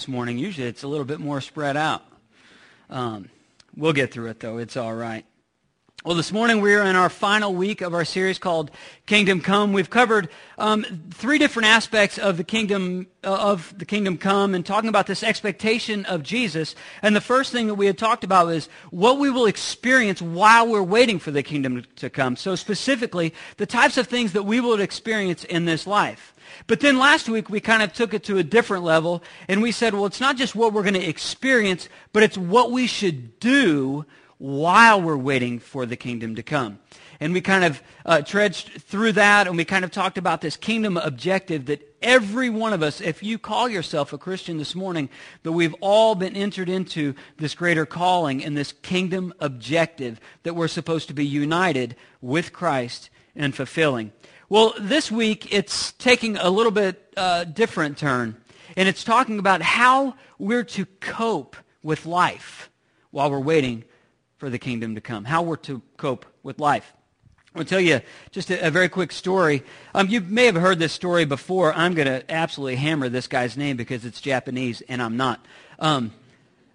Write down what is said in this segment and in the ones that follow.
this morning. Usually it's a little bit more spread out. Um, we'll get through it, though. It's all right. Well, this morning we're in our final week of our series called Kingdom Come. We've covered um, three different aspects of the kingdom uh, of the kingdom come, and talking about this expectation of Jesus. And the first thing that we had talked about is what we will experience while we're waiting for the kingdom to come. So specifically, the types of things that we will experience in this life. But then last week we kind of took it to a different level, and we said, well, it's not just what we're going to experience, but it's what we should do while we're waiting for the kingdom to come. And we kind of uh, trudged through that, and we kind of talked about this kingdom objective that every one of us, if you call yourself a Christian this morning, that we've all been entered into this greater calling and this kingdom objective that we're supposed to be united with Christ and fulfilling. Well, this week it's taking a little bit uh, different turn, and it's talking about how we're to cope with life while we're waiting for the kingdom to come, how we're to cope with life. I'll tell you just a, a very quick story. Um, you may have heard this story before. I'm going to absolutely hammer this guy's name because it's Japanese, and I'm not. Um,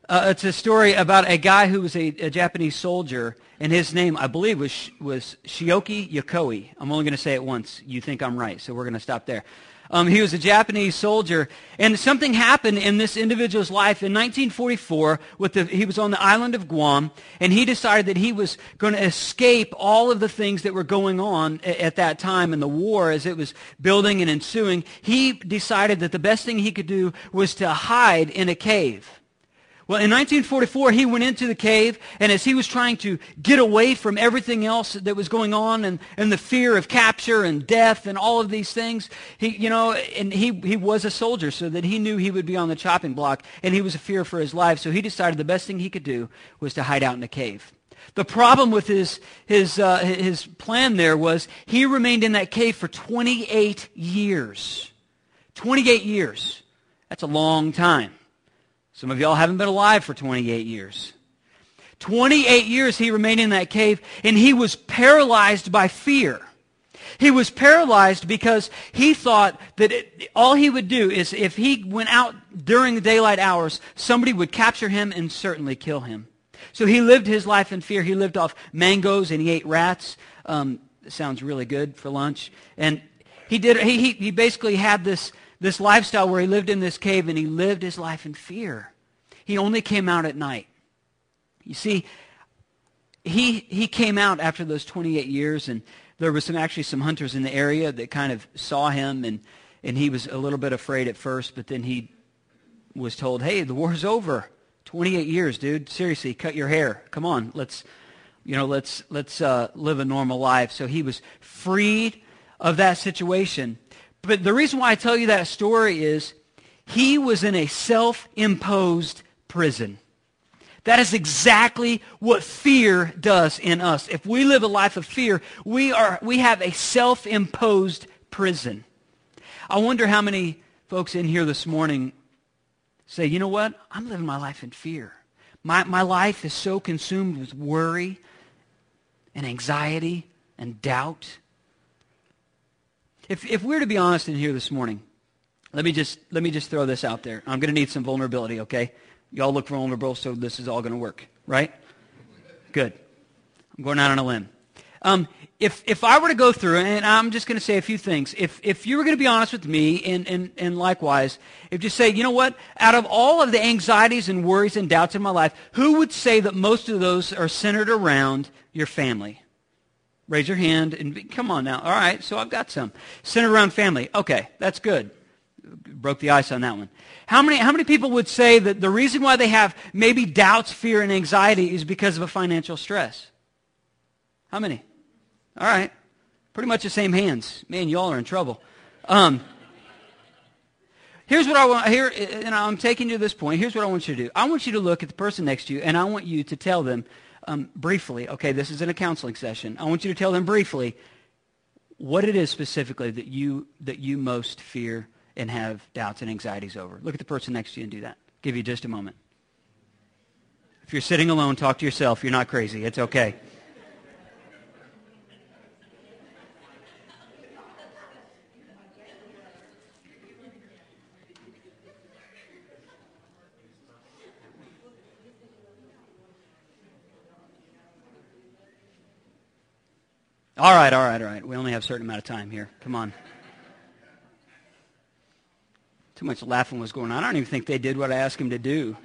uh, it's a story about a guy who was a, a, Japanese soldier, and his name, I believe, was, was Shioki Yokoi. I'm only going to say it once. You think I'm right, so we're going to stop there. Um, he was a Japanese soldier, and something happened in this individual's life in 1944. With the, he was on the island of Guam, and he decided that he was going to escape all of the things that were going on at, at that time in the war as it was building and ensuing. He decided that the best thing he could do was to hide in a cave. Well, in 1944, he went into the cave, and as he was trying to get away from everything else that was going on and, and the fear of capture and death and all of these things, he, you know, and he, he was a soldier, so that he knew he would be on the chopping block, and he was a fear for his life, so he decided the best thing he could do was to hide out in a cave. The problem with his, his, uh, his plan there was he remained in that cave for 28 years. 28 years. That's a long time. Some of y'all haven't been alive for 28 years. 28 years he remained in that cave, and he was paralyzed by fear. He was paralyzed because he thought that it, all he would do is if he went out during the daylight hours, somebody would capture him and certainly kill him. So he lived his life in fear. He lived off mangoes and he ate rats. Um, sounds really good for lunch. And he did. He, he, he basically had this this lifestyle where he lived in this cave and he lived his life in fear. He only came out at night. You see, he, he came out after those 28 years, and there was some actually some hunters in the area that kind of saw him, and, and he was a little bit afraid at first, but then he was told, hey, the war's over. 28 years, dude. Seriously, cut your hair. Come on, let's, you know, let's, let's uh, live a normal life. So he was freed of that situation. But the reason why I tell you that story is he was in a self-imposed prison. That is exactly what fear does in us. If we live a life of fear, we, are, we have a self-imposed prison. I wonder how many folks in here this morning say, you know what? I'm living my life in fear. My, my life is so consumed with worry and anxiety and doubt. If, if we're to be honest in here this morning, let me just, let me just throw this out there. I'm going to need some vulnerability, okay? Y'all look vulnerable, so this is all going to work, right? Good. I'm going out on a limb. Um, if, if I were to go through, and I'm just going to say a few things, if, if you were going to be honest with me, and, and, and likewise, if you say, you know what, out of all of the anxieties and worries and doubts in my life, who would say that most of those are centered around your family? Raise your hand and come on now. All right, so I've got some. Centered around family. Okay, that's good. Broke the ice on that one. How many, how many people would say that the reason why they have maybe doubts, fear, and anxiety is because of a financial stress? How many? All right. Pretty much the same hands. Man, y'all are in trouble. Um, here's what I want, here, and I'm taking you to this point. Here's what I want you to do. I want you to look at the person next to you, and I want you to tell them um, briefly, okay, this is in a counseling session. I want you to tell them briefly what it is specifically that you, that you most fear and have doubts and anxieties over. Look at the person next to you and do that. Give you just a moment. If you're sitting alone, talk to yourself. You're not crazy. It's okay. All right, all right, all right. We only have a certain amount of time here. Come on. Too much laughing was going on. I don't even think they did what I asked them to do.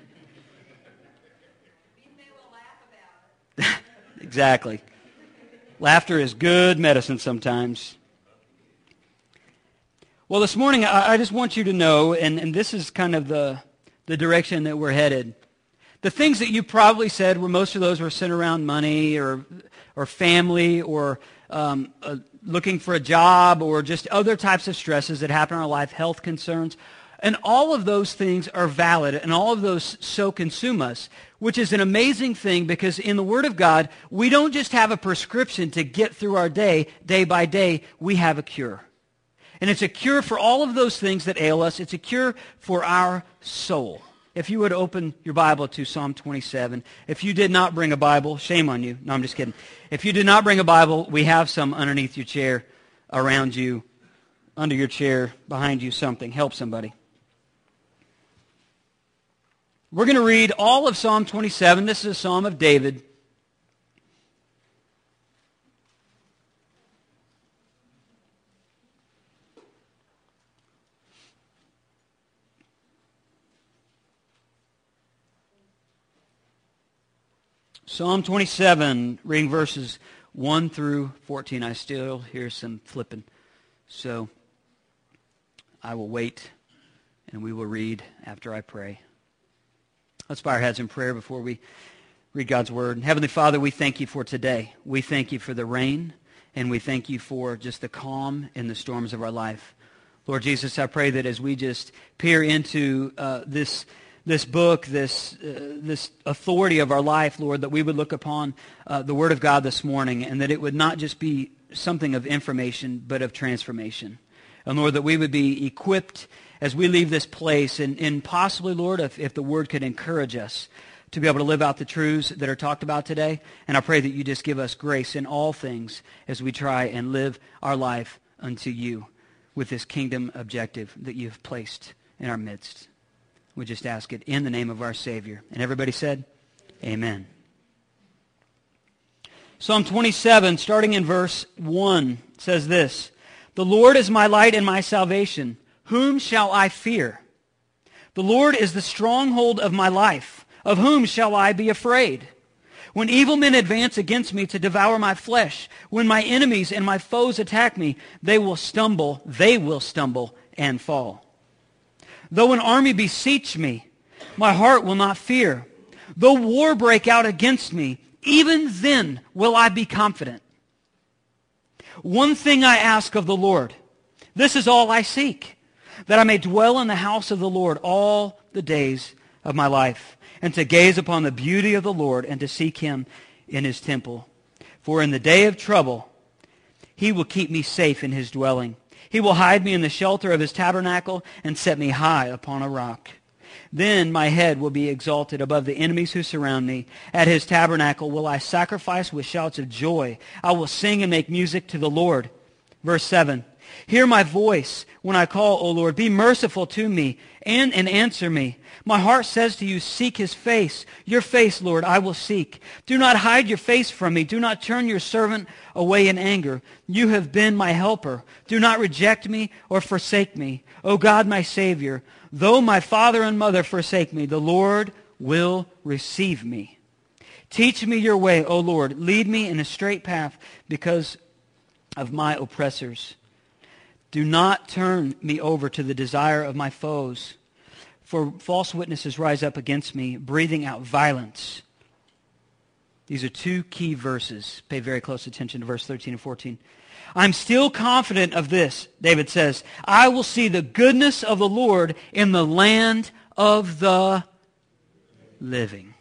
exactly. Laughter is good medicine sometimes. Well, this morning, I, I just want you to know, and, and this is kind of the, the direction that we're headed. The things that you probably said were most of those were centered around money or, or family or um, uh, looking for a job or just other types of stresses that happen in our life, health concerns. And all of those things are valid, and all of those so consume us, which is an amazing thing because in the Word of God, we don't just have a prescription to get through our day, day by day. We have a cure. And it's a cure for all of those things that ail us. It's a cure for our soul. If you would open your Bible to Psalm 27. If you did not bring a Bible, shame on you. No, I'm just kidding. If you did not bring a Bible, we have some underneath your chair, around you, under your chair, behind you, something. Help somebody. We're going to read all of Psalm 27. This is a psalm of David. Psalm 27, reading verses 1 through 14. I still hear some flipping. So I will wait and we will read after I pray. Let's bow our heads in prayer before we read God's word. Heavenly Father, we thank you for today. We thank you for the rain, and we thank you for just the calm in the storms of our life. Lord Jesus, I pray that as we just peer into uh, this this book, this, uh, this authority of our life, Lord, that we would look upon uh, the Word of God this morning and that it would not just be something of information, but of transformation. And Lord, that we would be equipped as we leave this place and, and possibly, Lord, if, if the Word could encourage us to be able to live out the truths that are talked about today. And I pray that you just give us grace in all things as we try and live our life unto you with this kingdom objective that you've placed in our midst. We just ask it in the name of our Savior. And everybody said, Amen. Psalm 27, starting in verse 1, says this The Lord is my light and my salvation. Whom shall I fear? The Lord is the stronghold of my life. Of whom shall I be afraid? When evil men advance against me to devour my flesh, when my enemies and my foes attack me, they will stumble, they will stumble and fall. Though an army beseech me, my heart will not fear. Though war break out against me, even then will I be confident. One thing I ask of the Lord, this is all I seek, that I may dwell in the house of the Lord all the days of my life, and to gaze upon the beauty of the Lord and to seek him in his temple. For in the day of trouble, he will keep me safe in his dwelling. He will hide me in the shelter of his tabernacle and set me high upon a rock. Then my head will be exalted above the enemies who surround me. At his tabernacle will I sacrifice with shouts of joy. I will sing and make music to the Lord. Verse 7. Hear my voice when I call, O Lord. Be merciful to me and, and answer me. My heart says to you, seek his face. Your face, Lord, I will seek. Do not hide your face from me. Do not turn your servant away in anger. You have been my helper. Do not reject me or forsake me. O God, my Savior, though my father and mother forsake me, the Lord will receive me. Teach me your way, O Lord. Lead me in a straight path because of my oppressors. Do not turn me over to the desire of my foes for false witnesses rise up against me, breathing out violence. These are two key verses. Pay very close attention to verse 13 and 14. I'm still confident of this, David says. I will see the goodness of the Lord in the land of the living.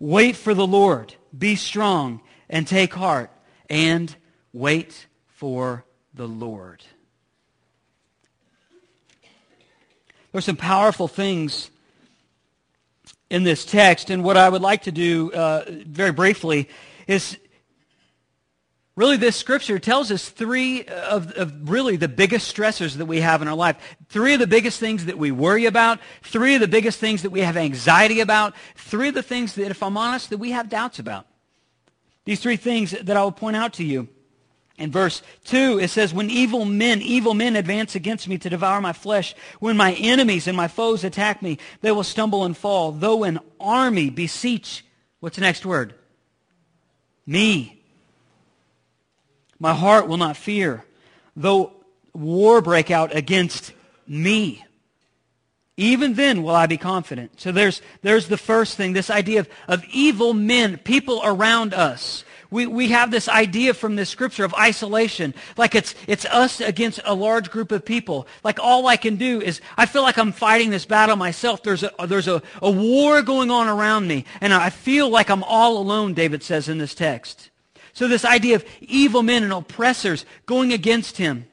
Wait for the Lord. Be strong and take heart and wait for the Lord. There's some powerful things in this text, and what I would like to do uh, very briefly is really this scripture tells us three of, of, really the biggest stressors that we have in our life. Three of the biggest things that we worry about. Three of the biggest things that we have anxiety about. Three of the things that, if I'm honest, that we have doubts about. These three things that I will point out to you. In verse 2, it says, When evil men, evil men advance against me to devour my flesh, when my enemies and my foes attack me, they will stumble and fall. Though an army beseech, what's the next word? Me. My heart will not fear. Though war break out against me, even then will I be confident. So there's, there's the first thing, this idea of, of evil men, people around us. We, we have this idea from this scripture of isolation, like it's, it's us against a large group of people. Like all I can do is, I feel like I'm fighting this battle myself. There's a, there's a, a war going on around me, and I feel like I'm all alone, David says in this text. So this idea of evil men and oppressors going against him.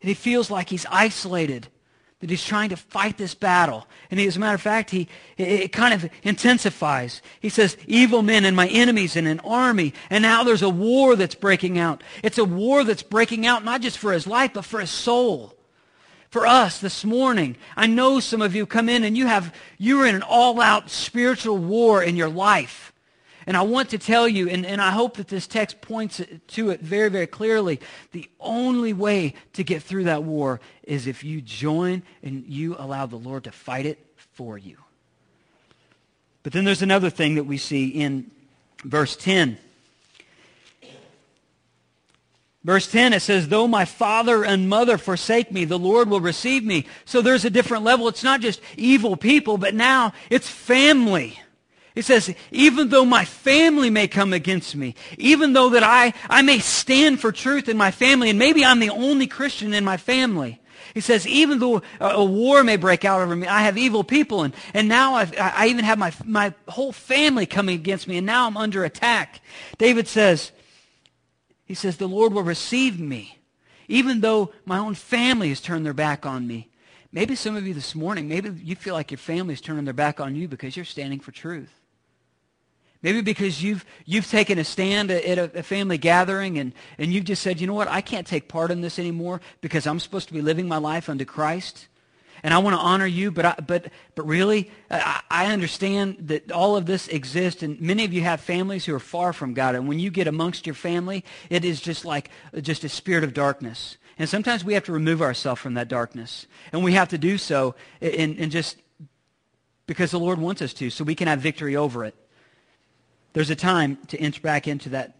And he feels like he's isolated that he's trying to fight this battle. And he, as a matter of fact, he, it kind of intensifies. He says, evil men and my enemies and an army. And now there's a war that's breaking out. It's a war that's breaking out not just for his life, but for his soul. For us this morning, I know some of you come in and you have, you're in an all-out spiritual war in your life. And I want to tell you, and, and I hope that this text points to it very, very clearly, the only way to get through that war is if you join and you allow the Lord to fight it for you. But then there's another thing that we see in verse 10. Verse 10, it says, Though my father and mother forsake me, the Lord will receive me. So there's a different level. It's not just evil people, but now it's family. He says, even though my family may come against me, even though that I, I may stand for truth in my family, and maybe I'm the only Christian in my family. He says, even though a, a war may break out over me, I have evil people, and, and now I've, I even have my, my whole family coming against me, and now I'm under attack. David says, he says, the Lord will receive me, even though my own family has turned their back on me. Maybe some of you this morning, maybe you feel like your family is turning their back on you because you're standing for truth. Maybe because you've, you've taken a stand at a, a, family gathering and, and you've just said, you know what, I can't take part in this anymore because I'm supposed to be living my life unto Christ. And I want to honor you, but, I, but, but really, I, I understand that all of this exists, and many of you have families who are far from God. And when you get amongst your family, it is just like just a spirit of darkness. And sometimes we have to remove ourselves from that darkness. And we have to do so in, in just because the Lord wants us to, so we can have victory over it. There's a time to inch back into that,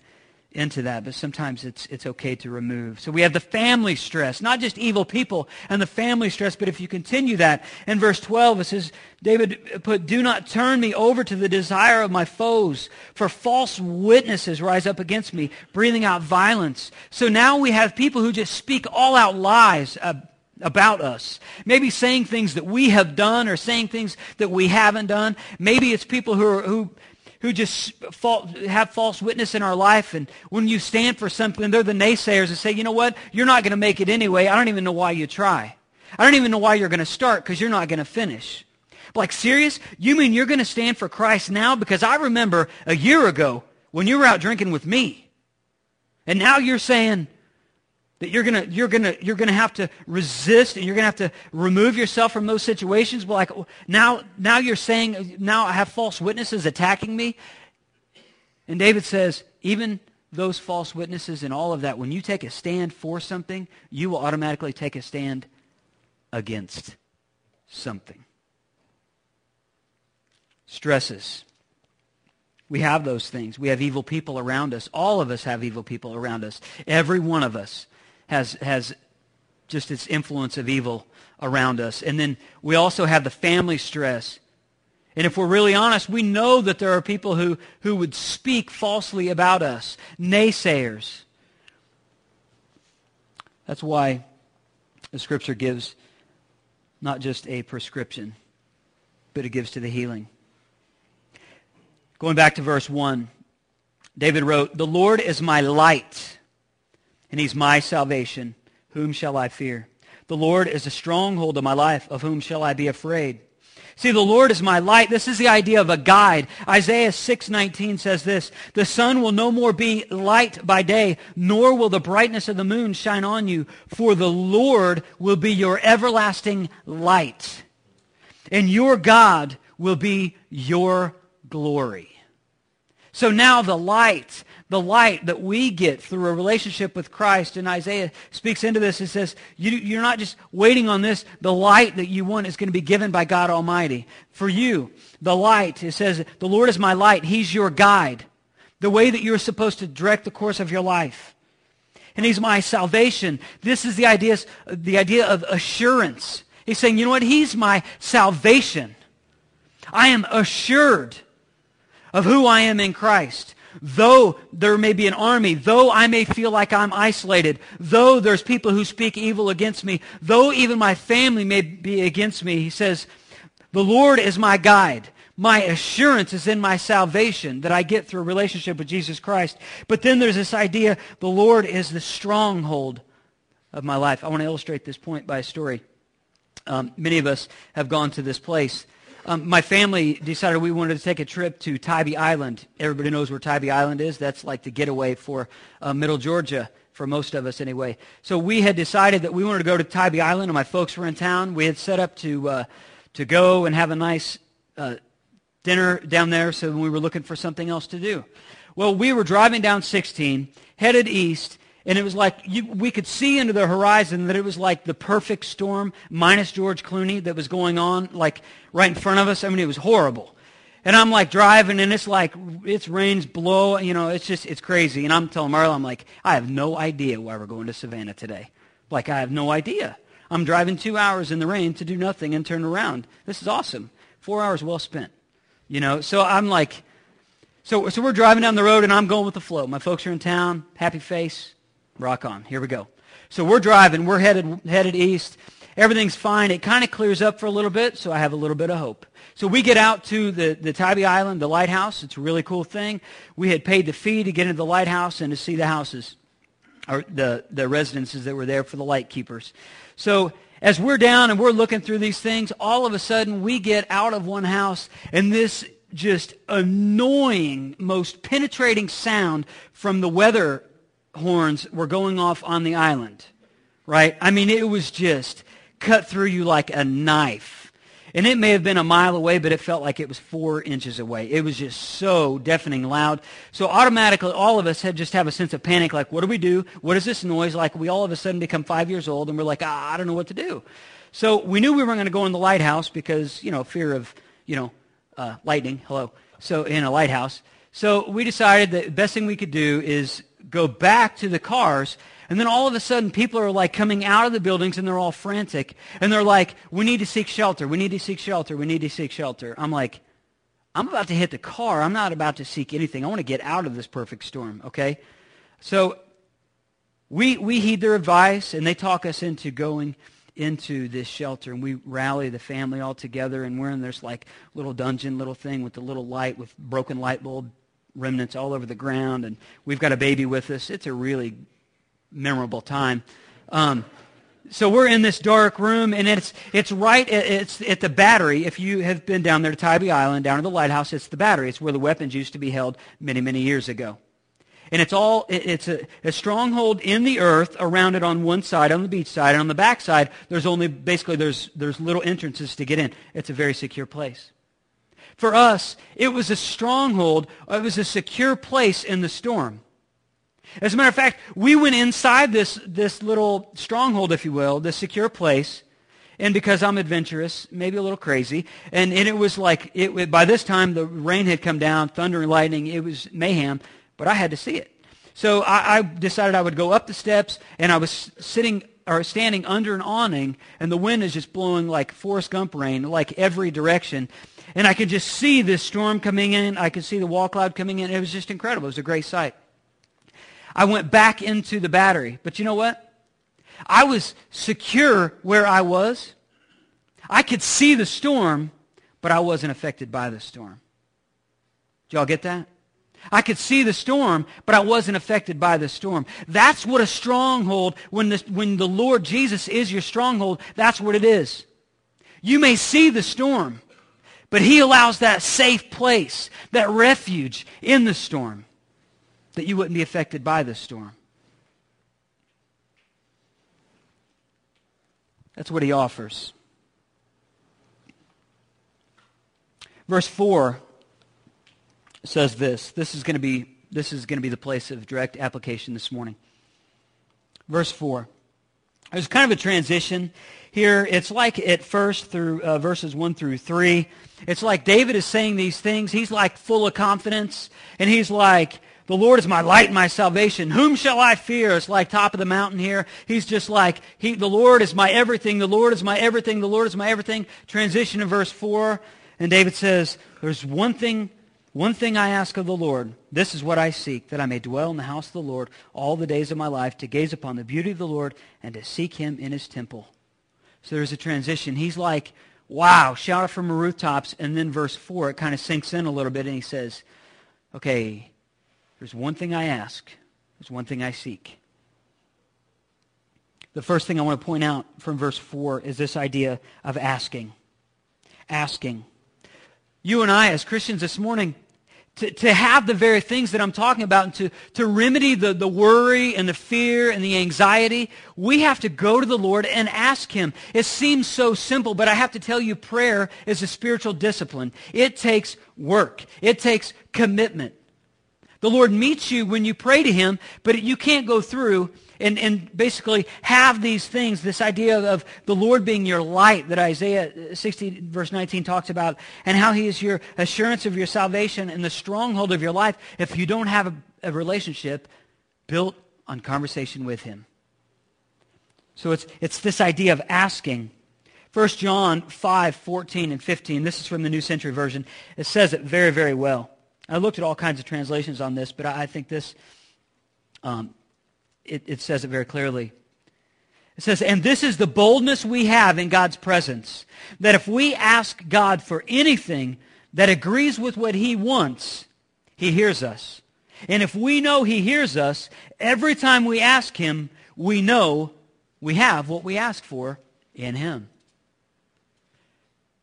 into that, but sometimes it's, it's okay to remove. So we have the family stress, not just evil people and the family stress, but if you continue that, in verse 12 it says, David put, do not turn me over to the desire of my foes, for false witnesses rise up against me, breathing out violence. So now we have people who just speak all out lies about us. Maybe saying things that we have done or saying things that we haven't done. Maybe it's people who, are, who who just have false witness in our life. And when you stand for something, they're the naysayers and say, you know what, you're not going to make it anyway. I don't even know why you try. I don't even know why you're going to start because you're not going to finish. Like, serious? You mean you're going to stand for Christ now? Because I remember a year ago when you were out drinking with me. And now you're saying, that you're gonna you're gonna you're gonna have to resist and you're gonna have to remove yourself from those situations. But like now now you're saying now I have false witnesses attacking me. And David says, even those false witnesses and all of that, when you take a stand for something, you will automatically take a stand against something. Stresses. We have those things. We have evil people around us. All of us have evil people around us. Every one of us has, has just its influence of evil around us. And then we also have the family stress. And if we're really honest, we know that there are people who, who would speak falsely about us, naysayers. That's why the scripture gives not just a prescription, but it gives to the healing. Going back to verse 1, David wrote, The Lord is my light and he's my salvation. Whom shall I fear? The Lord is a stronghold of my life. Of whom shall I be afraid? See, the Lord is my light. This is the idea of a guide. Isaiah 6:19 says this, "The sun will no more be light by day, nor will the brightness of the moon shine on you, for the Lord will be your everlasting light, and your God will be your glory." So now the light, the light that we get through a relationship with Christ, and Isaiah speaks into this, it says, you, are not just waiting on this. The light that you want is going to be given by God Almighty. For you, the light, it says, the Lord is my light. He's your guide. The way that you're supposed to direct the course of your life. And he's my salvation. This is the idea, the idea of assurance. He's saying, you know what? He's my salvation. I am assured of who I am in Christ. Though there may be an army, though I may feel like I'm isolated, though there's people who speak evil against me, though even my family may be against me, he says, the Lord is my guide. My assurance is in my salvation that I get through a relationship with Jesus Christ. But then there's this idea, the Lord is the stronghold of my life. I want to illustrate this point by a story. Um, many of us have gone to this place um, my family decided we wanted to take a trip to Tybee Island. Everybody knows where Tybee Island is. That's like the getaway for uh, Middle Georgia, for most of us anyway. So we had decided that we wanted to go to Tybee Island, and my folks were in town. We had set up to, uh, to go and have a nice uh, dinner down there, so we were looking for something else to do. Well, we were driving down 16, headed east, and it was like you, we could see into the horizon that it was like the perfect storm minus George Clooney that was going on like right in front of us. I mean, it was horrible. And I'm like driving and it's like, it's rains blow, you know, it's just, it's crazy. And I'm telling Marla, I'm like, I have no idea why we're going to Savannah today. Like, I have no idea. I'm driving two hours in the rain to do nothing and turn around. This is awesome. Four hours well spent. You know, so I'm like, so, so we're driving down the road and I'm going with the flow. My folks are in town, happy face. Rock on. Here we go. So we're driving. We're headed, headed east. Everything's fine. It kind of clears up for a little bit, so I have a little bit of hope. So we get out to the, the Tybee Island, the lighthouse. It's a really cool thing. We had paid the fee to get into the lighthouse and to see the houses, or the, the residences that were there for the light keepers. So as we're down and we're looking through these things, all of a sudden we get out of one house and this just annoying, most penetrating sound from the weather horns were going off on the island, right? I mean, it was just cut through you like a knife. And it may have been a mile away, but it felt like it was four inches away. It was just so deafening loud. So automatically, all of us had just have a sense of panic, like, what do we do? What is this noise? Like, we all of a sudden become five years old, and we're like, ah, I don't know what to do. So we knew we weren't going to go in the lighthouse because, you know, fear of, you know, uh, lightning. Hello. So in a lighthouse. So we decided that the best thing we could do is go back to the cars. And then all of a sudden, people are like coming out of the buildings and they're all frantic. And they're like, we need to seek shelter. We need to seek shelter. We need to seek shelter. I'm like, I'm about to hit the car. I'm not about to seek anything. I want to get out of this perfect storm, okay? So we, we heed their advice and they talk us into going into this shelter and we rally the family all together and we're in this like little dungeon little thing with the little light with broken light bulb remnants all over the ground, and we've got a baby with us. It's a really memorable time. Um, so we're in this dark room, and it's it's right it's at the battery. If you have been down there to Tybee Island, down to the lighthouse, it's the battery. It's where the weapons used to be held many many years ago, and it's all it's a, a stronghold in the earth around it on one side, on the beach side, and on the back side, there's only basically there's there's little entrances to get in. It's a very secure place. For us, it was a stronghold. It was a secure place in the storm. As a matter of fact, we went inside this, this little stronghold, if you will, this secure place. And because I'm adventurous, maybe a little crazy, and, and it was like, it, by this time the rain had come down, thunder and lightning, it was mayhem, but I had to see it. So I, I decided I would go up the steps, and I was sitting or standing under an awning, and the wind is just blowing like Forrest Gump rain, like every direction. And I could just see this storm coming in. I could see the wall cloud coming in. It was just incredible. It was a great sight. I went back into the battery. But you know what? I was secure where I was. I could see the storm, but I wasn't affected by the storm. Did y'all get that? I could see the storm, but I wasn't affected by the storm. That's what a stronghold, when the, when the Lord Jesus is your stronghold, that's what it is. You may see the storm, but he allows that safe place, that refuge in the storm, that you wouldn't be affected by the storm. That's what he offers. Verse 4 says this. This is going to be this is going to be the place of direct application this morning. Verse 4. There's kind of a transition here. It's like at first through uh, verses 1 through 3. It's like David is saying these things. He's like full of confidence. And he's like, the Lord is my light and my salvation. Whom shall I fear? It's like top of the mountain here. He's just like, he, the Lord is my everything. The Lord is my everything. The Lord is my everything. Transition to verse 4. And David says, there's one thing, one thing I ask of the Lord. This is what I seek, that I may dwell in the house of the Lord all the days of my life, to gaze upon the beauty of the Lord and to seek him in his temple. So there's a transition. He's like, wow, shout it from the rooftops. And then verse 4, it kind of sinks in a little bit, and he says, okay, there's one thing I ask. There's one thing I seek. The first thing I want to point out from verse 4 is this idea of asking. Asking. You and I, as Christians this morning, to, to have the very things that I'm talking about and to, to remedy the, the worry and the fear and the anxiety, we have to go to the Lord and ask him. It seems so simple, but I have to tell you, prayer is a spiritual discipline. It takes work. It takes commitment. The Lord meets you when you pray to him, but you can't go through and, and basically have these things, this idea of the Lord being your light that Isaiah 60 verse 19 talks about, and how he is your assurance of your salvation and the stronghold of your life if you don't have a, a relationship built on conversation with him. So it's, it's this idea of asking. 1 John 5, 14 and 15, this is from the New Century Version. It says it very, very well. I looked at all kinds of translations on this, but I think this, um, it, it says it very clearly. It says, and this is the boldness we have in God's presence, that if we ask God for anything that agrees with what he wants, he hears us. And if we know he hears us, every time we ask him, we know we have what we ask for in him.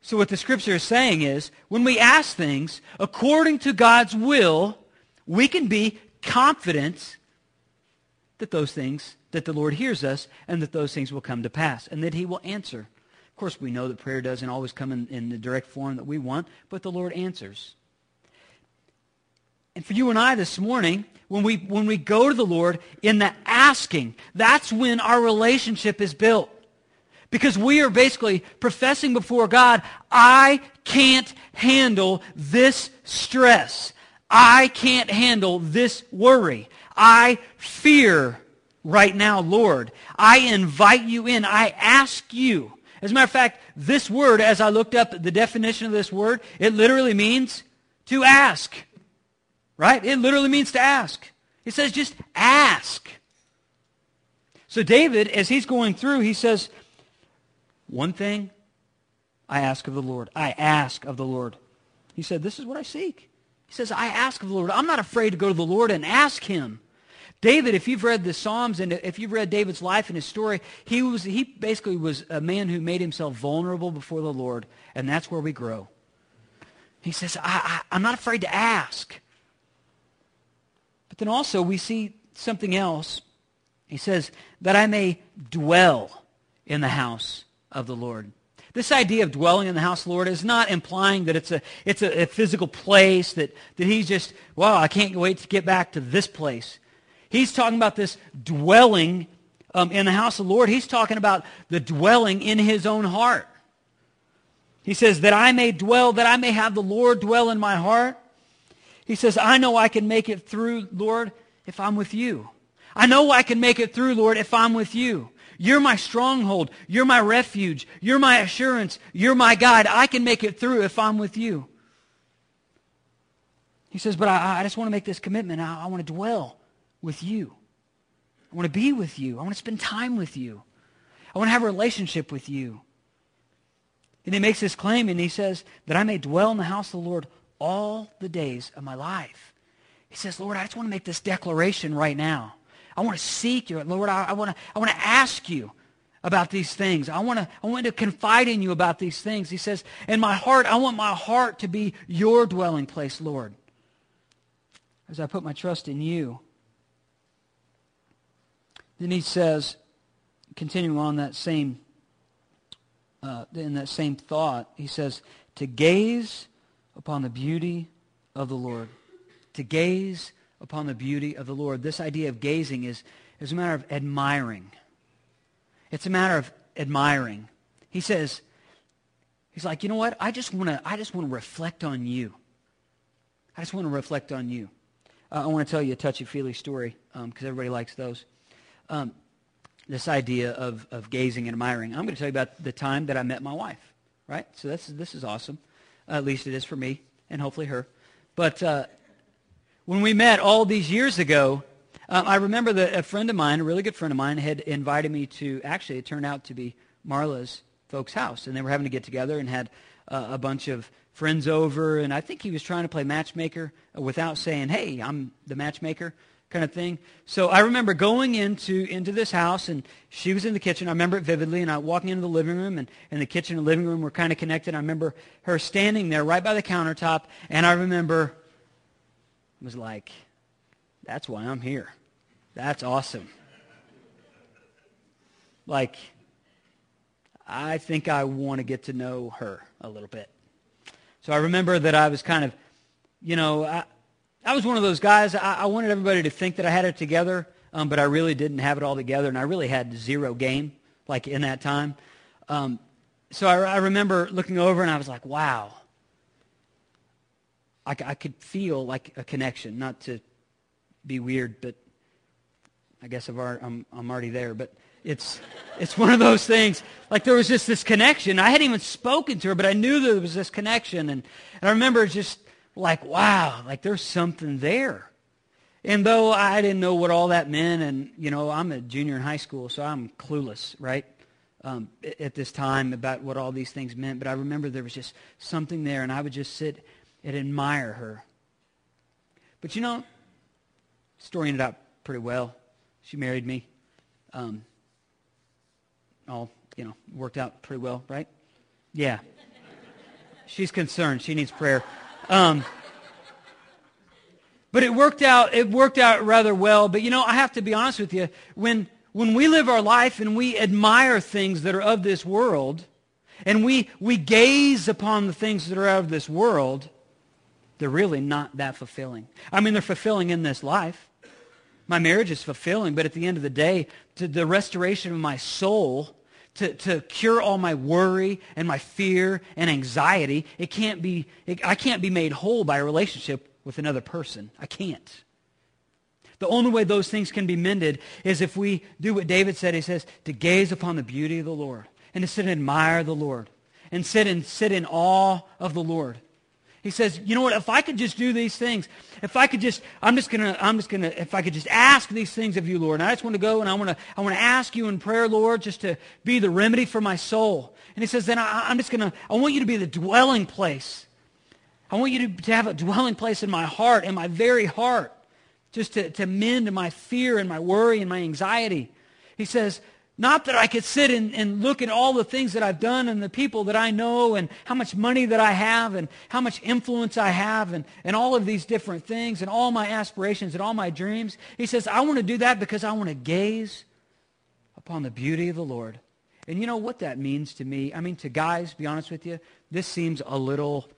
So what the scripture is saying is, when we ask things according to God's will, we can be confident that those things, that the Lord hears us, and that those things will come to pass, and that he will answer. Of course, we know that prayer doesn't always come in, in the direct form that we want, but the Lord answers. And for you and I this morning, when we, when we go to the Lord in the asking, that's when our relationship is built. Because we are basically professing before God, I can't handle this stress. I can't handle this worry. I fear right now, Lord. I invite you in. I ask you. As a matter of fact, this word, as I looked up the definition of this word, it literally means to ask. Right? It literally means to ask. It says just ask. So David, as he's going through, he says, one thing I ask of the Lord. I ask of the Lord. He said, this is what I seek. He says, I ask of the Lord. I'm not afraid to go to the Lord and ask him. David, if you've read the Psalms and if you've read David's life and his story, he, was, he basically was a man who made himself vulnerable before the Lord, and that's where we grow. He says, I, I, I'm not afraid to ask. But then also we see something else. He says, that I may dwell in the house of the Lord. This idea of dwelling in the house of the Lord is not implying that it's a, it's a, a physical place, that, that he's just, wow, I can't wait to get back to this place. He's talking about this dwelling um, in the house of the Lord. He's talking about the dwelling in his own heart. He says, that I may dwell, that I may have the Lord dwell in my heart. He says, I know I can make it through, Lord, if I'm with you. I know I can make it through, Lord, if I'm with you. You're my stronghold. You're my refuge. You're my assurance. You're my guide. I can make it through if I'm with you. He says, but I, I just want to make this commitment. I, I want to dwell with you. I want to be with you. I want to spend time with you. I want to have a relationship with you. And he makes this claim and he says that I may dwell in the house of the Lord all the days of my life. He says, Lord, I just want to make this declaration right now. I want to seek you. Lord, I, I, want to, I want to ask you about these things. I want to, I want to confide in you about these things. He says, in my heart, I want my heart to be your dwelling place, Lord, as I put my trust in you. Then he says, continuing on that same, uh, in that same thought, he says, to gaze upon the beauty of the Lord. to gaze upon the beauty of the Lord. This idea of gazing is, is a matter of admiring. It's a matter of admiring. He says, he's like, you know what? I just want to, I just want to reflect on you. I just want to reflect on you. Uh, I want to tell you a touchy-feely story because um, everybody likes those. Um, this idea of, of gazing and admiring. I'm going to tell you about the time that I met my wife, right? So this, this is awesome. Uh, at least it is for me and hopefully her. But uh, when we met all these years ago, um, I remember that a friend of mine, a really good friend of mine, had invited me to, actually, it turned out to be Marla's folks' house. And they were having to get together and had uh, a bunch of friends over. And I think he was trying to play matchmaker without saying, hey, I'm the matchmaker kind of thing. So I remember going into, into this house, and she was in the kitchen. I remember it vividly, and I walking into the living room, and, and the kitchen and living room were kind of connected. I remember her standing there right by the countertop, and I remember was like, that's why I'm here. That's awesome. Like, I think I want to get to know her a little bit. So I remember that I was kind of, you know, I, I was one of those guys. I, I wanted everybody to think that I had it together, um, but I really didn't have it all together, and I really had zero game, like in that time. Um, so I, I remember looking over, and I was like, wow. I, I could feel like a connection, not to be weird, but I guess I've already, I'm, I'm already there. But it's, it's one of those things. Like there was just this connection. I hadn't even spoken to her, but I knew there was this connection. And, and I remember just like, wow, like there's something there. And though I didn't know what all that meant, and, you know, I'm a junior in high school, so I'm clueless, right, um, at this time about what all these things meant. But I remember there was just something there, and I would just sit and admire her. But, you know, story ended up pretty well. She married me. Um, all, you know, worked out pretty well, right? Yeah. She's concerned. She needs prayer. Um, but it worked out. It worked out rather well. But you know, I have to be honest with you. When when we live our life and we admire things that are of this world, and we we gaze upon the things that are of this world, they're really not that fulfilling. I mean, they're fulfilling in this life. My marriage is fulfilling, but at the end of the day, to the restoration of my soul to, to cure all my worry and my fear and anxiety. It can't be, it, I can't be made whole by a relationship with another person. I can't. The only way those things can be mended is if we do what David said. He says, to gaze upon the beauty of the Lord and to sit and admire the Lord and sit and sit in awe of the Lord. He says, you know what, if I could just do these things, if I could just, I'm just gonna, I'm just gonna, if I could just ask these things of you, Lord, and I just want to go and I want to, I want to ask you in prayer, Lord, just to be the remedy for my soul. And he says, then I, I'm just gonna, I want you to be the dwelling place. I want you to, to have a dwelling place in my heart, in my very heart, just to, to mend my fear and my worry and my anxiety. He says, not that I could sit and, and look at all the things that I've done and the people that I know and how much money that I have and how much influence I have and, and all of these different things and all my aspirations and all my dreams. He says, I want to do that because I want to gaze upon the beauty of the Lord. And you know what that means to me? I mean, to guys, be honest with you, this seems a little,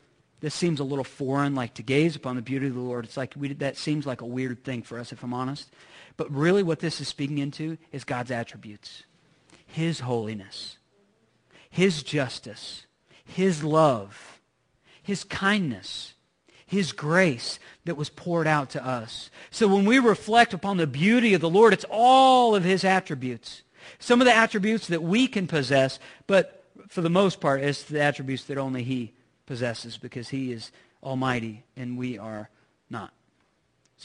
this seems a little foreign, like to gaze upon the beauty of the Lord. It's like we, that seems like a weird thing for us, if I'm honest. But really what this is speaking into is God's attributes. His holiness, His justice, His love, His kindness, His grace that was poured out to us. So when we reflect upon the beauty of the Lord, it's all of His attributes. Some of the attributes that we can possess, but for the most part, it's the attributes that only He possesses because He is almighty and we are not.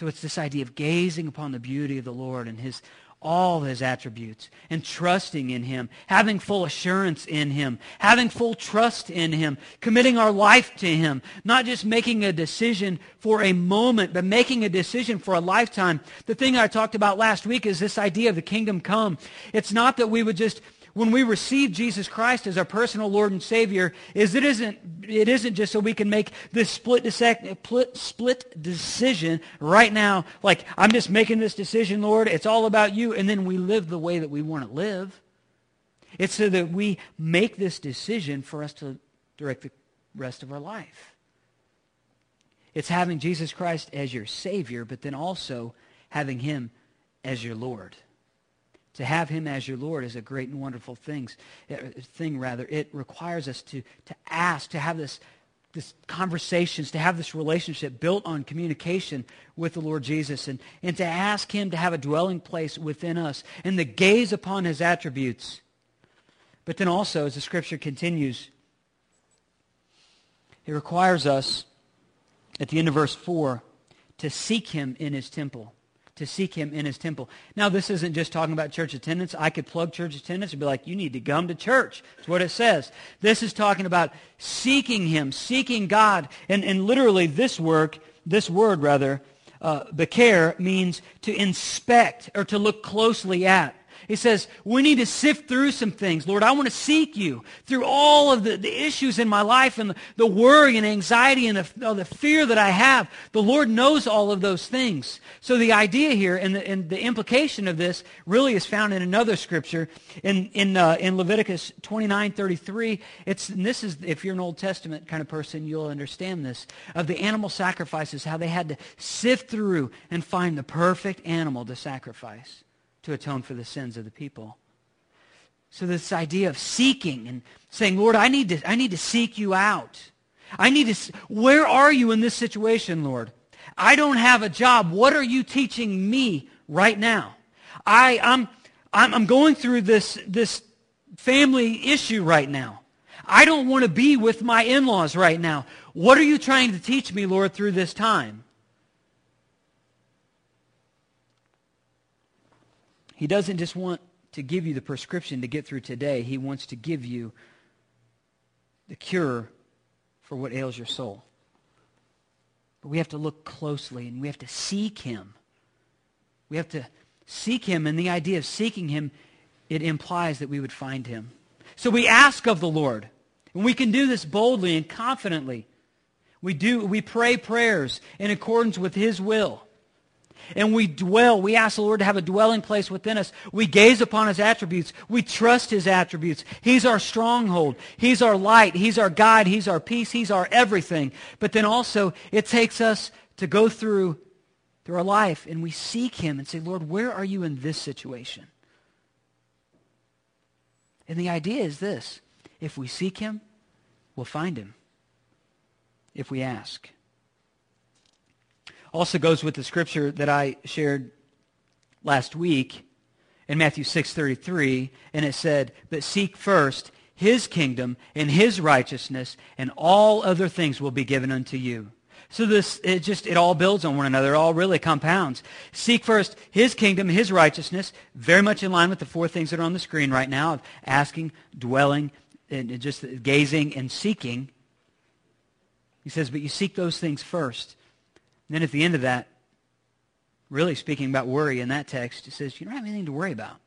So it's this idea of gazing upon the beauty of the Lord and his all his attributes and trusting in him, having full assurance in him, having full trust in him, committing our life to him, not just making a decision for a moment, but making a decision for a lifetime. The thing I talked about last week is this idea of the kingdom come. It's not that we would just when we receive Jesus Christ as our personal Lord and Savior is it isn't, it isn't just so we can make this split, split decision right now, like, I'm just making this decision, Lord, it's all about you, and then we live the way that we want to live. It's so that we make this decision for us to direct the rest of our life. It's having Jesus Christ as your Savior, but then also having him as your Lord. To have him as your Lord is a great and wonderful things, uh, thing. Rather, it requires us to, to ask, to have this, this conversations, to have this relationship built on communication with the Lord Jesus, and, and to ask him to have a dwelling place within us, and to gaze upon his attributes. But then also, as the scripture continues, it requires us, at the end of verse 4, to seek him in his temple to seek him in his temple. Now, this isn't just talking about church attendance. I could plug church attendance and be like, you need to come to church. That's what it says. This is talking about seeking him, seeking God. And, and literally this work, this word rather, uh, bakar means to inspect or to look closely at. He says, we need to sift through some things. Lord, I want to seek you through all of the, the issues in my life and the, the worry and anxiety and the, the fear that I have. The Lord knows all of those things. So the idea here and the, and the implication of this really is found in another scripture in, in, uh, in Leviticus 29, 33. It's, this is, if you're an Old Testament kind of person, you'll understand this, of the animal sacrifices, how they had to sift through and find the perfect animal to sacrifice to atone for the sins of the people. So this idea of seeking and saying, Lord, I need to, I need to seek you out. I need to, where are you in this situation, Lord? I don't have a job. What are you teaching me right now? I, I'm, I'm, I'm going through this, this family issue right now. I don't want to be with my in-laws right now. What are you trying to teach me, Lord, through this time? He doesn't just want to give you the prescription to get through today. He wants to give you the cure for what ails your soul. But we have to look closely and we have to seek him. We have to seek him, and the idea of seeking him, it implies that we would find him. So we ask of the Lord, and we can do this boldly and confidently. We do we pray prayers in accordance with his will and we dwell. We ask the Lord to have a dwelling place within us. We gaze upon his attributes. We trust his attributes. He's our stronghold. He's our light. He's our guide. He's our peace. He's our everything. But then also it takes us to go through through our life and we seek him and say, Lord, where are you in this situation? And the idea is this. If we seek him, we'll find him. If we ask. Also goes with the scripture that I shared last week in Matthew 6:33 and it said, "But seek first his kingdom and his righteousness and all other things will be given unto you." So this it just it all builds on one another. It all really compounds. Seek first his kingdom, his righteousness, very much in line with the four things that are on the screen right now of asking, dwelling, and just gazing and seeking. He says, but you seek those things first. And then at the end of that, really speaking about worry in that text, it says, you don't have anything to worry about.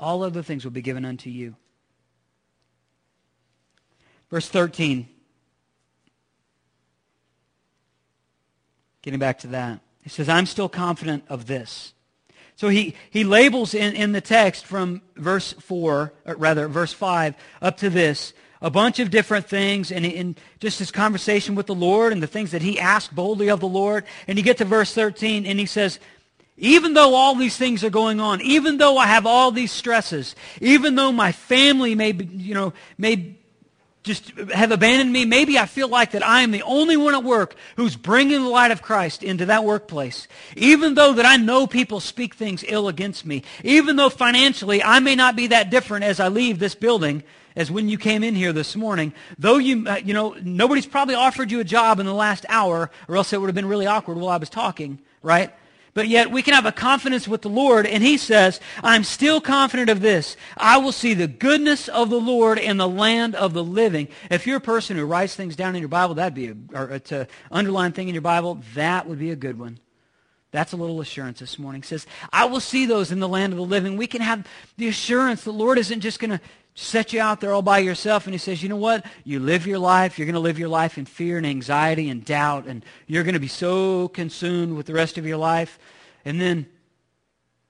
All other things will be given unto you. Verse 13. Getting back to that. He says, I'm still confident of this. So he, he labels in, in the text from verse 4, or rather verse 5, up to this, a bunch of different things and in just his conversation with the Lord and the things that he asked boldly of the Lord. And you get to verse 13 and he says, even though all these things are going on, even though I have all these stresses, even though my family may, be, you know, may just have abandoned me, maybe I feel like that I am the only one at work who's bringing the light of Christ into that workplace. Even though that I know people speak things ill against me, even though financially I may not be that different as I leave this building, as when you came in here this morning. Though you, uh, you know, nobody's probably offered you a job in the last hour, or else it would have been really awkward while I was talking, right? But yet we can have a confidence with the Lord, and he says, I'm still confident of this. I will see the goodness of the Lord in the land of the living. If you're a person who writes things down in your Bible, that'd be a, or to underline thing in your Bible, that would be a good one. That's a little assurance this morning. It says, I will see those in the land of the living. We can have the assurance the Lord isn't just going to set you out there all by yourself and he says, you know what? You live your life. You're going to live your life in fear and anxiety and doubt and you're going to be so consumed with the rest of your life and then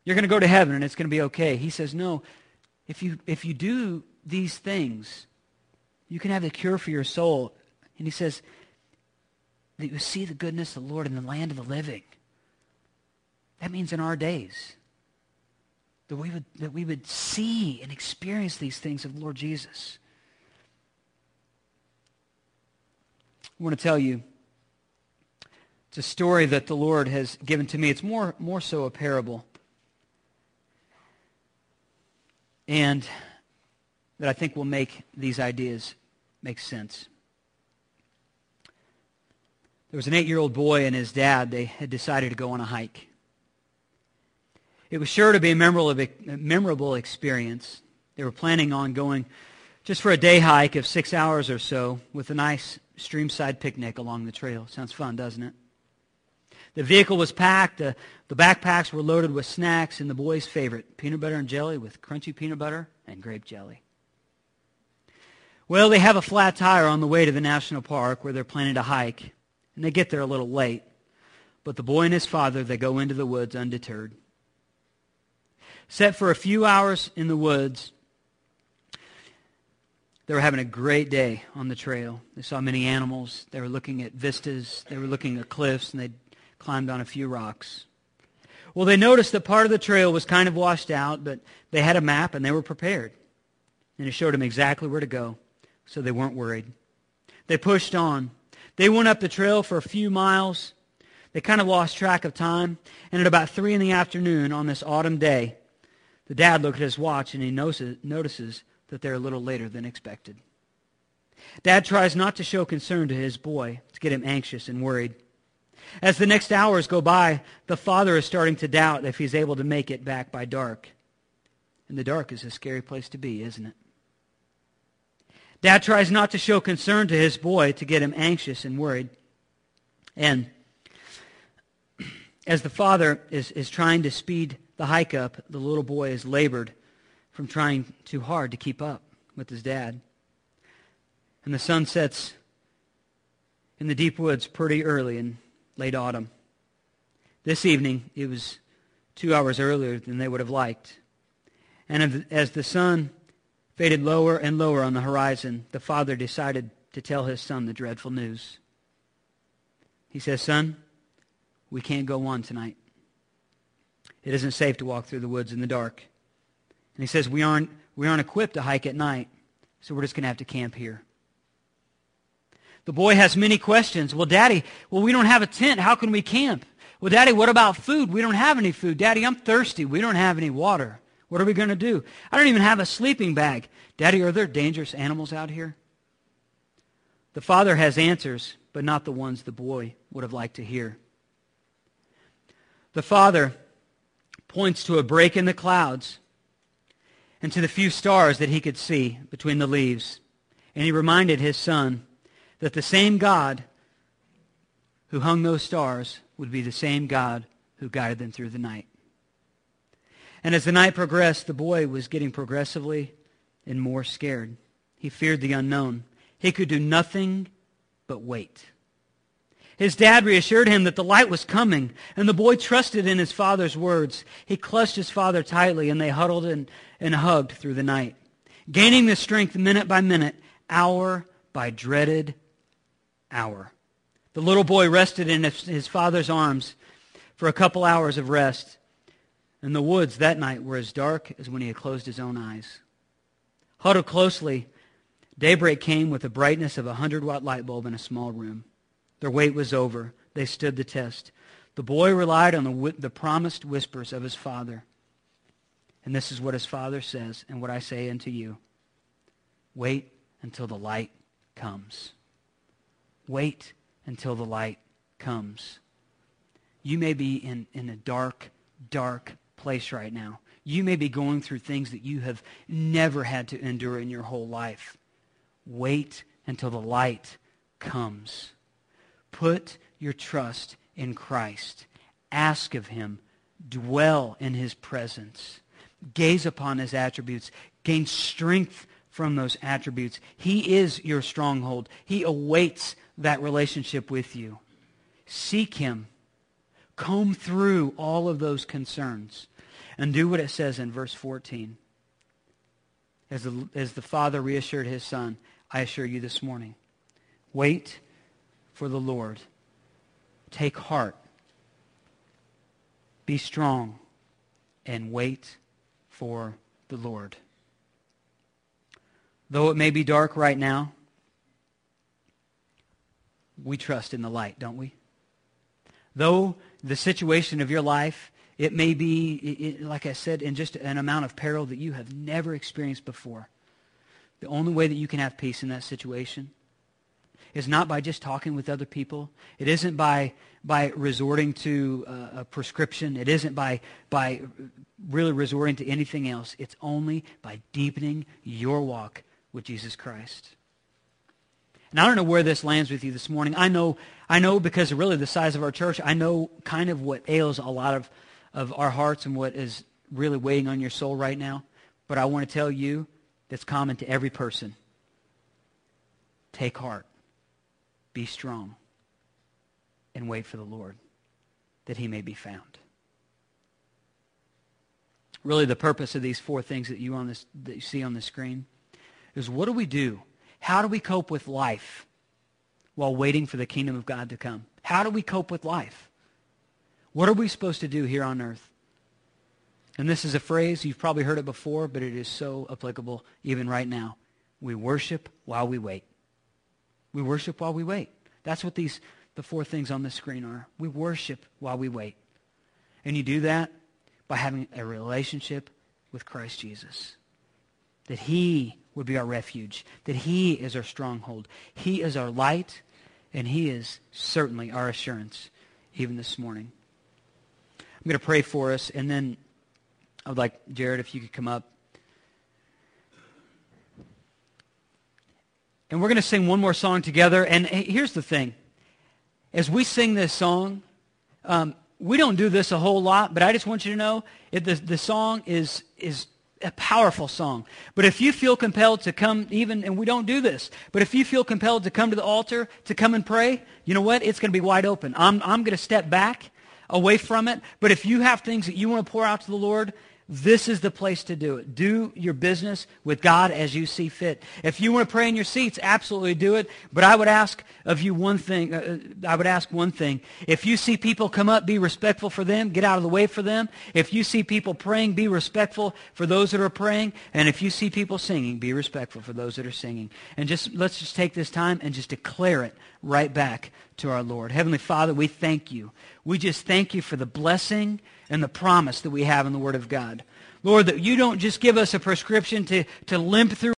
you're going to go to heaven and it's going to be okay. He says, no, if you, if you do these things, you can have the cure for your soul. And he says, that you see the goodness of the Lord in the land of the living. That means in our days that we would, that we would see and experience these things of the Lord Jesus. I want to tell you, it's a story that the Lord has given to me. It's more, more so a parable. And that I think will make these ideas make sense. There was an eight-year-old boy and his dad. They had decided to go on a hike. It was sure to be a memorable, memorable experience. They were planning on going just for a day hike of six hours or so with a nice streamside picnic along the trail. Sounds fun, doesn't it? The vehicle was packed. The, the backpacks were loaded with snacks and the boys' favorite, peanut butter and jelly with crunchy peanut butter and grape jelly. Well, they have a flat tire on the way to the national park where they're planning to hike, and they get there a little late. But the boy and his father, they go into the woods undeterred. Set for a few hours in the woods, they were having a great day on the trail. They saw many animals. They were looking at vistas. They were looking at cliffs, and they climbed on a few rocks. Well, they noticed that part of the trail was kind of washed out, but they had a map and they were prepared. And it showed them exactly where to go, so they weren't worried. They pushed on. They went up the trail for a few miles. They kind of lost track of time. And at about 3 in the afternoon on this autumn day, the dad looks at his watch and he notices that they're a little later than expected. Dad tries not to show concern to his boy to get him anxious and worried. As the next hours go by, the father is starting to doubt if he's able to make it back by dark. And the dark is a scary place to be, isn't it? Dad tries not to show concern to his boy to get him anxious and worried. And as the father is, is trying to speed the hike up, the little boy is labored from trying too hard to keep up with his dad. And the sun sets in the deep woods pretty early in late autumn. This evening, it was two hours earlier than they would have liked. And as the sun faded lower and lower on the horizon, the father decided to tell his son the dreadful news. He says, Son, we can't go on tonight. It isn't safe to walk through the woods in the dark. And he says, we aren't, we aren't equipped to hike at night, so we're just going to have to camp here. The boy has many questions. Well, Daddy, well, we don't have a tent. How can we camp? Well, Daddy, what about food? We don't have any food. Daddy, I'm thirsty. We don't have any water. What are we going to do? I don't even have a sleeping bag. Daddy, are there dangerous animals out here? The father has answers, but not the ones the boy would have liked to hear. The father points to a break in the clouds and to the few stars that he could see between the leaves. And he reminded his son that the same God who hung those stars would be the same God who guided them through the night. And as the night progressed, the boy was getting progressively and more scared. He feared the unknown. He could do nothing but wait. His dad reassured him that the light was coming, and the boy trusted in his father's words. He clutched his father tightly, and they huddled and, and hugged through the night, gaining the strength minute by minute, hour by dreaded hour. The little boy rested in his, father's arms for a couple hours of rest, and the woods that night were as dark as when he had closed his own eyes. Huddled closely, daybreak came with the brightness of a hundred-watt light bulb in a small room. Their wait was over. They stood the test. The boy relied on the, the promised whispers of his father. And this is what his father says and what I say unto you. Wait until the light comes. Wait until the light comes. You may be in, in a dark, dark place right now. You may be going through things that you have never had to endure in your whole life. Wait until the light comes. Put your trust in Christ. Ask of him. Dwell in his presence. Gaze upon his attributes. Gain strength from those attributes. He is your stronghold. He awaits that relationship with you. Seek him. Comb through all of those concerns and do what it says in verse 14. As the, as the father reassured his son, I assure you this morning, wait for the Lord. Take heart. Be strong and wait for the Lord. Though it may be dark right now, we trust in the light, don't we? Though the situation of your life, it may be, like I said, in just an amount of peril that you have never experienced before. The only way that you can have peace in that situation is not by just talking with other people. It isn't by, by resorting to a, a prescription. It isn't by, by really resorting to anything else. It's only by deepening your walk with Jesus Christ. And I don't know where this lands with you this morning. I know, I know because of really the size of our church, I know kind of what ails a lot of, of our hearts and what is really weighing on your soul right now. But I want to tell you that's common to every person. Take heart. Be strong and wait for the Lord that he may be found. Really, the purpose of these four things that you, on this, that you see on the screen is what do we do? How do we cope with life while waiting for the kingdom of God to come? How do we cope with life? What are we supposed to do here on earth? And this is a phrase, you've probably heard it before, but it is so applicable even right now. We worship while we wait. We worship while we wait. That's what these the four things on the screen are. We worship while we wait. And you do that by having a relationship with Christ Jesus. That he would be our refuge, that he is our stronghold. He is our light, and he is certainly our assurance, even this morning. I'm going to pray for us, and then I would like, Jared, if you could come up. And we're going to sing one more song together. And here's the thing. As we sing this song, um, we don't do this a whole lot, but I just want you to know it, the, the song is, is a powerful song. But if you feel compelled to come even, and we don't do this, but if you feel compelled to come to the altar, to come and pray, you know what? It's going to be wide open. I'm, I'm going to step back away from it. But if you have things that you want to pour out to the Lord, this is the place to do it. Do your business with God as you see fit. If you want to pray in your seats, absolutely do it. But I would ask of you one thing. Uh, uh, I would ask one thing. If you see people come up, be respectful for them. Get out of the way for them. If you see people praying, be respectful for those that are praying. And if you see people singing, be respectful for those that are singing. And just let's just take this time and just declare it right back to our Lord. Heavenly Father, we thank you. We just thank you for the blessing and the promise that we have in the Word of God. Lord, that you don't just give us a prescription to, to limp through